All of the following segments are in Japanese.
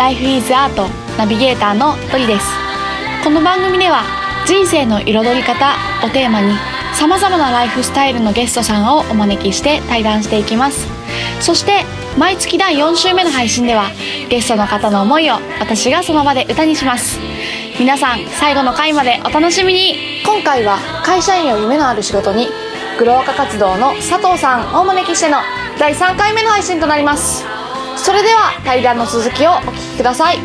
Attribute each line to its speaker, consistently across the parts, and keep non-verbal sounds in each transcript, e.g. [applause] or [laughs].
Speaker 1: Life is Art ナビゲーターのトリです。この番組では人生の彩り方をテーマにさまざまなライフスタイルのゲストさんをお招きして対談していきます。そして毎月第4週目の配信ではゲストの方の思いを私がその場で歌にします。皆さん最後の回までお楽しみに。今回は会社員を夢のある仕事にグローカ活動の佐藤さんをお招きしての第3回目の配信となります。それでは対談の続きをお聞きください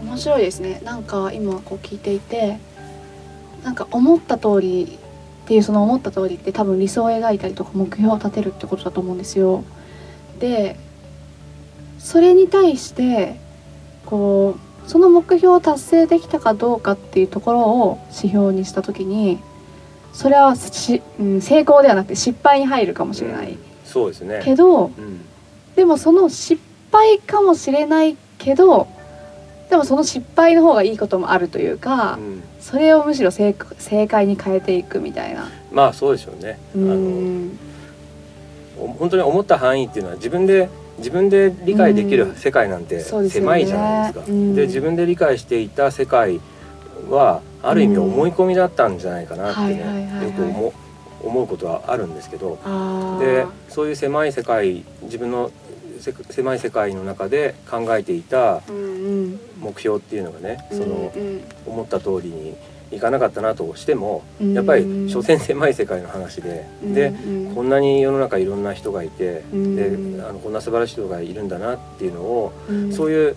Speaker 1: 面白いですねなんか今こう聞いていてなんか思った通りっていうその思った通りって多分理想を描いたりとか目標を立てるってことだと思うんですよ。でそれに対してこうその目標を達成できたかどうかっていうところを指標にした時にそれはし、うん、成功ではなくて失敗に入るかもしれない、
Speaker 2: そうですね。
Speaker 1: けど
Speaker 2: うん。
Speaker 1: でもその失敗かもしれないけどでもその失敗の方がいいこともあるというか、
Speaker 2: うん。
Speaker 1: それをむしろ正正解に変えていくみたいな。
Speaker 2: まあそうでしょうね。あ
Speaker 1: う
Speaker 2: の本当に思った範囲っていうのは自分で自分で理解できる世界なんて狭いじゃないですか。
Speaker 1: うん。
Speaker 2: で自分で理解していた世界はある意味思い込みだったんじゃないかなってねよく思う思うことはあるんですけど。でそういう狭い世界自分のせ狭い世界の中で考えていた
Speaker 1: うんうん。
Speaker 2: 目標っていうのがねその
Speaker 1: うん。
Speaker 2: 思った通りにいかなかったなとしても
Speaker 1: うん。
Speaker 2: やっぱり所詮狭い世界の話でで
Speaker 1: うん。
Speaker 2: こんなに世の中いろんな人がいて
Speaker 1: うん。
Speaker 2: であのこんな素晴らしい人がいるんだなっていうのを
Speaker 1: うん。
Speaker 2: そういう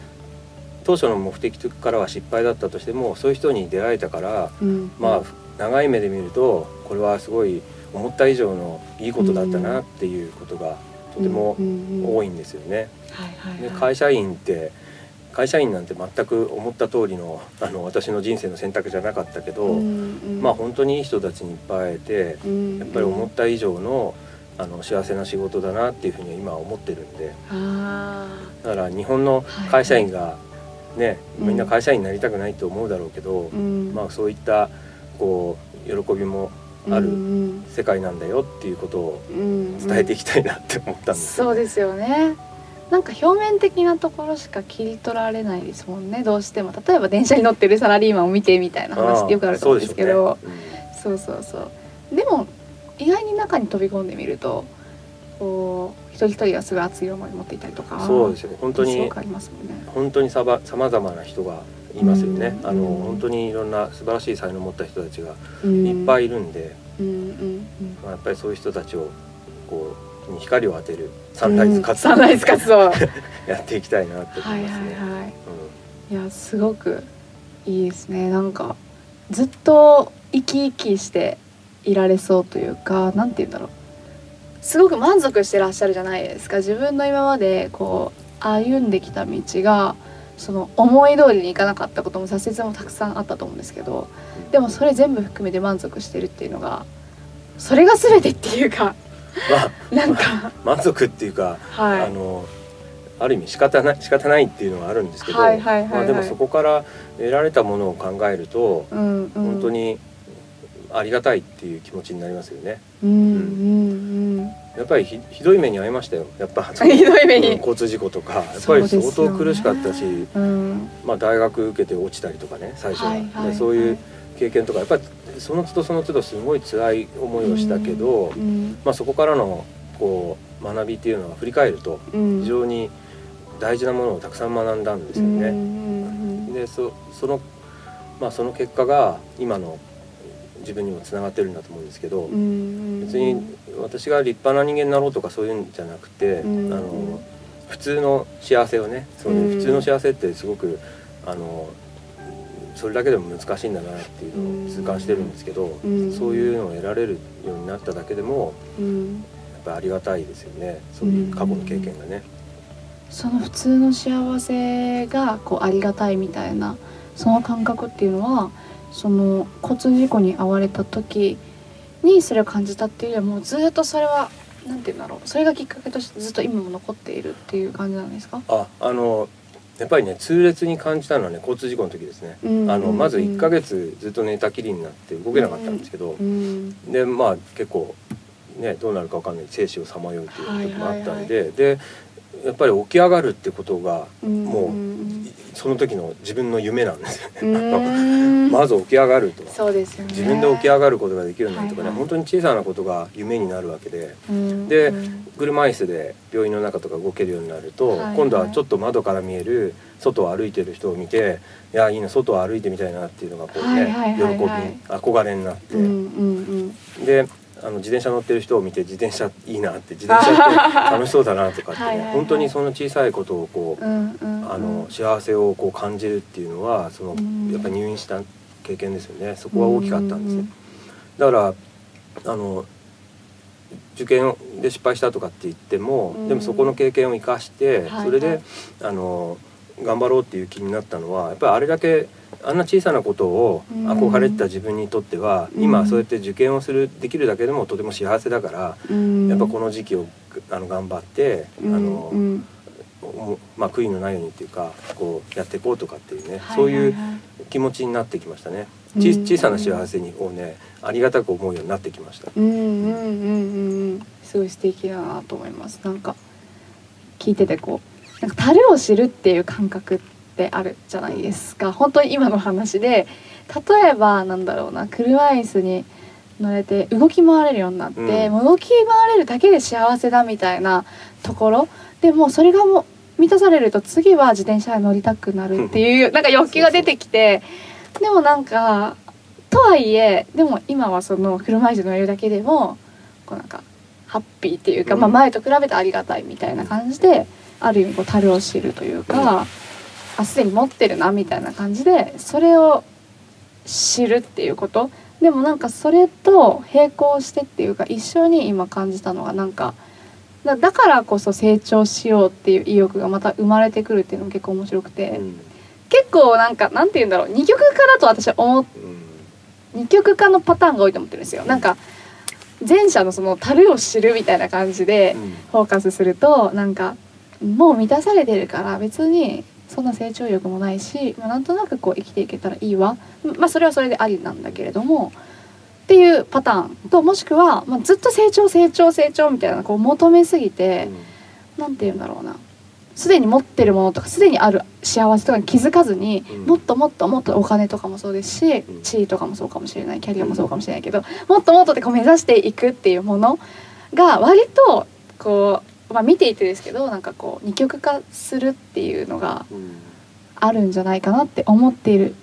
Speaker 2: 当初の目的からは失敗だったとしてもそういう人に出会えたから
Speaker 1: うん。
Speaker 2: まあ長い目で見るとこれはすごい思った以上のいいことだったなっていうことがとても多
Speaker 1: い。
Speaker 2: いんですよね。で会社員って会社員なんて全く思った通りのあの私の人生の選択じゃなかったけど、
Speaker 1: うん
Speaker 2: まあ本当にいい人たちにいっぱい会えて
Speaker 1: うん
Speaker 2: やっぱり思った以上のあの幸せな仕事だなっていうふうに今は思ってるんで。
Speaker 1: あ
Speaker 2: だから日本の会社員がね、みんな会社員になりたくないと思うだろうけど、
Speaker 1: ーうん。
Speaker 2: まあそういったこう喜びもある
Speaker 1: うん
Speaker 2: 世界なんだよっていうことを
Speaker 1: うん
Speaker 2: 伝えていきたいなって思ったんですよ
Speaker 1: そうですよねなんか表面的なところしか切り取られないですもんね。どうしても。例えば電車に乗ってるサラリーマンを見てみたいな話ってよくあると思うんですけど
Speaker 2: そうでしょうね
Speaker 1: そうそうそう。でも意外に中に飛び込んでみるとこう一人一人がすごい熱い思いを持っていたりとか
Speaker 2: うんそうですよね。本当に
Speaker 1: ありますもんね。
Speaker 2: 本当にさばさまざまな人がいますよね、
Speaker 1: うん。
Speaker 2: あの
Speaker 1: うん
Speaker 2: 本当にいろんな素晴らしい才能を持った人たちが
Speaker 1: うん。
Speaker 2: いっぱいいるんで、
Speaker 1: うんうん。
Speaker 2: まあ、やっぱりそういう人たちをこうに光を当てる。サンライズ活動、
Speaker 1: サンライズ活動。は [laughs] い
Speaker 2: やっていきたいなって思
Speaker 1: はいい
Speaker 2: ますね。
Speaker 1: はいいやすごくいいですね。なんかずっと生き生きしていられそうというかなんて言うんだろう。すごく満足してらっしゃるじゃないですか。自分の今までこう歩んできた道がその思い通りにいかなかったことも挫折もたくさんあったと思うんですけど
Speaker 2: うん
Speaker 1: でもそれ全部含めて満足してるっていうのがそれが全てっていうか
Speaker 2: ま [laughs] あ
Speaker 1: なんか
Speaker 2: 満足っていうか、
Speaker 1: はい。
Speaker 2: あのある意味仕方ない仕方ないっていうのはあるんですけど、
Speaker 1: はいはいはいはい。
Speaker 2: まあでもそこから得られたものを考えると、
Speaker 1: うんうん。
Speaker 2: 本当にありがたいっていう気持ちになりますよね。
Speaker 1: うんうんうん
Speaker 2: やっぱりひひどい目に遭いましたよ。やっぱ [laughs]
Speaker 1: ひどい目に。
Speaker 2: うん交通事故とか。やっぱり相当苦しかったし、
Speaker 1: うん。
Speaker 2: まあ大学受けて落ちたりとかね最初は、
Speaker 1: はいはい。
Speaker 2: でそういう経験とかやっぱりその都度その都度すごい辛い思いをしたけど、
Speaker 1: うん。
Speaker 2: まあそこからのこう学びっていうのは振り返ると
Speaker 1: うん。
Speaker 2: 非常に大事なものをたくさん学んだんですよ
Speaker 1: うん。
Speaker 2: ね。
Speaker 1: うん。
Speaker 2: でそそのまあその結果が今の自分にもつながってるんだと思うんですけど、
Speaker 1: うん。
Speaker 2: 別に私が立派な人間になろうとかそういうんじゃなくて、
Speaker 1: うん。
Speaker 2: あの普通の幸せをねそういう
Speaker 1: うん。
Speaker 2: 普通の幸せってすごくあのそれだけでも難しいんだなっていうのを痛感してるんですけど、
Speaker 1: うん。
Speaker 2: そういうのを得られるようになっただけでも
Speaker 1: うん
Speaker 2: やっぱりありがたいですよね。そういう過去の経験がね。
Speaker 1: その普通の幸せがこうありがたいみたいなその感覚っていうのはその交通事故に遭われた時にそれを感じたっていうよりはもうずっとそれはなんて言うんだろう。それがきっかけとしてずっと今も残っているっていう感じなんですか？
Speaker 2: ああのやっぱりね痛烈に感じたのはね交通事故の時ですね、
Speaker 1: うん。
Speaker 2: あのまず1ヶ月ずっと寝たきりになって動けなかったんですけど、
Speaker 1: うん。
Speaker 2: でまあ結構ねどうなるかわかんない。生死をさまようということもあったんで、
Speaker 1: はい。
Speaker 2: でやっぱり起き上がるってことが
Speaker 1: うん。
Speaker 2: もう
Speaker 1: うん
Speaker 2: その時の自分の夢なんですよね。[laughs] まず起き上がると。
Speaker 1: そうですよね。
Speaker 2: 自分で起き上がることができるんだとかね、
Speaker 1: はい。はい
Speaker 2: 本当に小さなことが夢になるわけで。
Speaker 1: うん。
Speaker 2: で
Speaker 1: うん
Speaker 2: 車椅子で病院の中とか動けるようになると、
Speaker 1: はいはい。
Speaker 2: 今度はちょっと窓から見える外を歩いてる人を見ていやいいな外を歩いてみたいなっていうのがこうね、喜び憧れになって、
Speaker 1: うんうんうん。
Speaker 2: であの自転車乗ってる人を見て自転車いいなって自転車って楽しそうだなとかってね [laughs]
Speaker 1: はいはいはい。
Speaker 2: 本当にその小さいことをこう、
Speaker 1: うんうんうん。
Speaker 2: あの幸せをこう感じるっていうのはその、
Speaker 1: うん。
Speaker 2: やっぱ入院した経験ですよね。そこは大きかったんですね。
Speaker 1: うん
Speaker 2: だからあの受験で失敗したとかって言っても、
Speaker 1: うん。
Speaker 2: でもそこの経験を生かして、
Speaker 1: はい
Speaker 2: それで、
Speaker 1: はい
Speaker 2: あの頑張ろうっていう気になったのはやっぱりあれだけあんな小さなことを
Speaker 1: うん。
Speaker 2: 憧れてた自分にとっては、
Speaker 1: うん。
Speaker 2: 今そうやって受験をするできるだけでもとても幸せだから、
Speaker 1: うん。
Speaker 2: やっぱこの時期をあの頑張って、
Speaker 1: うん
Speaker 2: あのまあ、悔いのないようにっていうかこうやっていこうとかっていうね、
Speaker 1: はい
Speaker 2: そういう気持ちになってきましたね。
Speaker 1: うん。
Speaker 2: ち小さな幸せにをねありがたく思うようになってきました。
Speaker 1: うんうんうんうんうん。すごい素敵だなと思います。なんか聞いててこうなんか樽を知るっていう感覚ってあるじゃないですか。本当に今の話で。例えばなんだろうな。車椅子に乗れて動き回れるようになって、
Speaker 2: うん。
Speaker 1: もう動き回れるだけで幸せだみたいなところ。でもうそれがもう満たされると次は自転車に乗りたくなるっていうなんか欲求が出てきて。でもなんかとはいえでも今はその車椅子乗れるだけでもこうなんかハッピーっていうか、
Speaker 2: うん。
Speaker 1: まあ、前と比べてありがたいみたいな感じである意味こう樽を知るというか、あすでに持ってるなみたいな感じでそれを知るっていうこと。でもなんかそれと並行してっていうか一緒に今感じたのがなんかだだからこそ成長しようっていう意欲がまた生まれてくるっていうのも結構面白くて、
Speaker 2: うん。
Speaker 1: 結構なんかなんて言うんだろう。二極化だと私は思っ
Speaker 2: うん
Speaker 1: 二極化のパターンが多いと思ってるんですよ。なんか前者のその樽を知るみたいな感じで
Speaker 2: うん。
Speaker 1: フォーカスするとなんかもう満たされてるから別にそんな成長欲もないし、まあ、なんとなくこう生きていけたらいいわ。まあそれはそれでありなんだけれどもっていうパターンともしくは、まあ、ずっと成長成長成長みたいなこう求めすぎて、なんて言うんだろうな。すでに持ってるものとかすでにある幸せとかに気づかずに、
Speaker 2: うん。
Speaker 1: もっともっともっとお金とかもそうですし、
Speaker 2: うん。
Speaker 1: 地位とかもそうかもしれないキャリアもそうかもしれないけど、もっともっとってこう目指していくっていうものが割とこう、まあ、見ていてですけどなんかこう二極化するっていうのが
Speaker 2: うん
Speaker 1: あるんじゃないかなって思っている。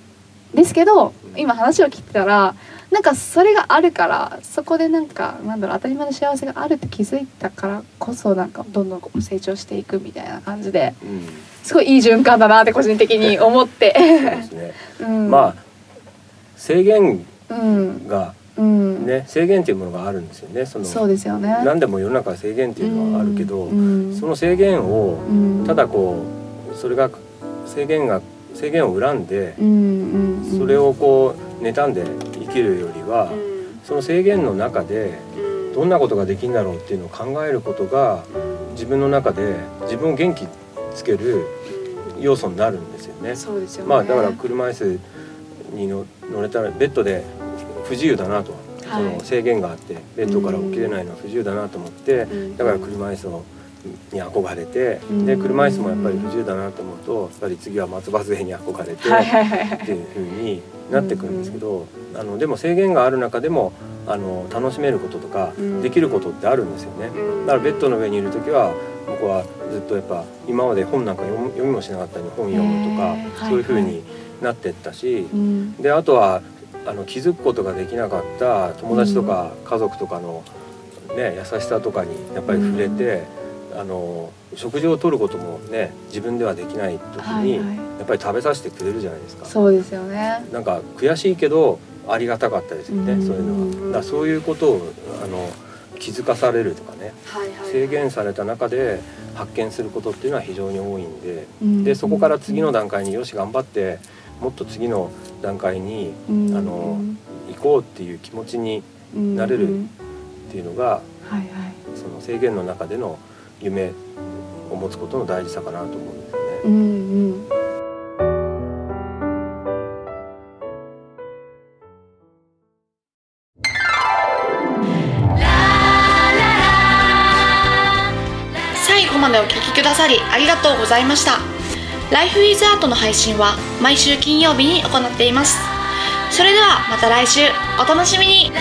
Speaker 1: ですけど
Speaker 2: うん。
Speaker 1: 今話を聞いてたらなんかそれがあるからそこでなんかなんだろう当たり前の幸せがあるって気づいたからこそなんかどんどん成長していくみたいな感じで
Speaker 2: うん。
Speaker 1: すごいいい循環だなって個人的に [laughs] 思って。
Speaker 2: そ [laughs] う
Speaker 1: ん、
Speaker 2: まあ制限
Speaker 1: うん
Speaker 2: が
Speaker 1: うん、
Speaker 2: ね制限っていうものがあるんですよね。その
Speaker 1: そうですよね。
Speaker 2: 何でも世の中は制限っていうのはあるけど、
Speaker 1: うん
Speaker 2: その制限を
Speaker 1: うん
Speaker 2: ただこうそれが制限が制限を恨んでそれをこう妬んで生きるよりはその制限の中でどんなことができるんだろうっていうのを考えることが自分の中で自分を元気つける要素になるんですよね。
Speaker 1: そうですよね。
Speaker 2: まあだから車椅子にの乗れたらベッドで不自由だなと、
Speaker 1: はい。
Speaker 2: その制限があってベッドから起きれないのは不自由だなと思って、
Speaker 1: うん。
Speaker 2: だから車椅子をに憧れて、
Speaker 1: うん。
Speaker 2: で車椅子もやっぱり不自由だなと思うとやっぱり次は松葉杖に憧れて、っていう風になってくるんですけど、あのでも制限がある中でもあの楽しめることとか、
Speaker 1: うん。
Speaker 2: できることってあるんですよね。だからベッドの上にいる時は僕はずっとやっぱ今まで本なんか読みもしなかったのに本読むとか、そういう風
Speaker 1: はい
Speaker 2: になってったし、
Speaker 1: うん。
Speaker 2: であとはあの気づくことができなかった友達とか家族とかの、ね、優しさとかにやっぱり触れて、あの食事をとることもね自分ではできない時に、やっぱり食べさせてくれるじゃないですか。
Speaker 1: そうですよね。
Speaker 2: なんか悔しいけどありがたかったですよね、
Speaker 1: うん
Speaker 2: そういうのは。だそういうことをあの気づかされるとかね制限された中で発見することっていうのは非常に多いんで
Speaker 1: うん
Speaker 2: でそこから次の段階によし頑張ってもっと次の段階に、あの行こうっていう気持ちになれるっていうのが、
Speaker 1: はいはい、
Speaker 2: その制限の中での夢を持つことの大事さかなと思うんですよね。
Speaker 1: うんうん。最後までお聞きくださりありがとうございました。ライフイズアートの配信は毎週金曜日に行っています。それではまた来週。お楽しみに。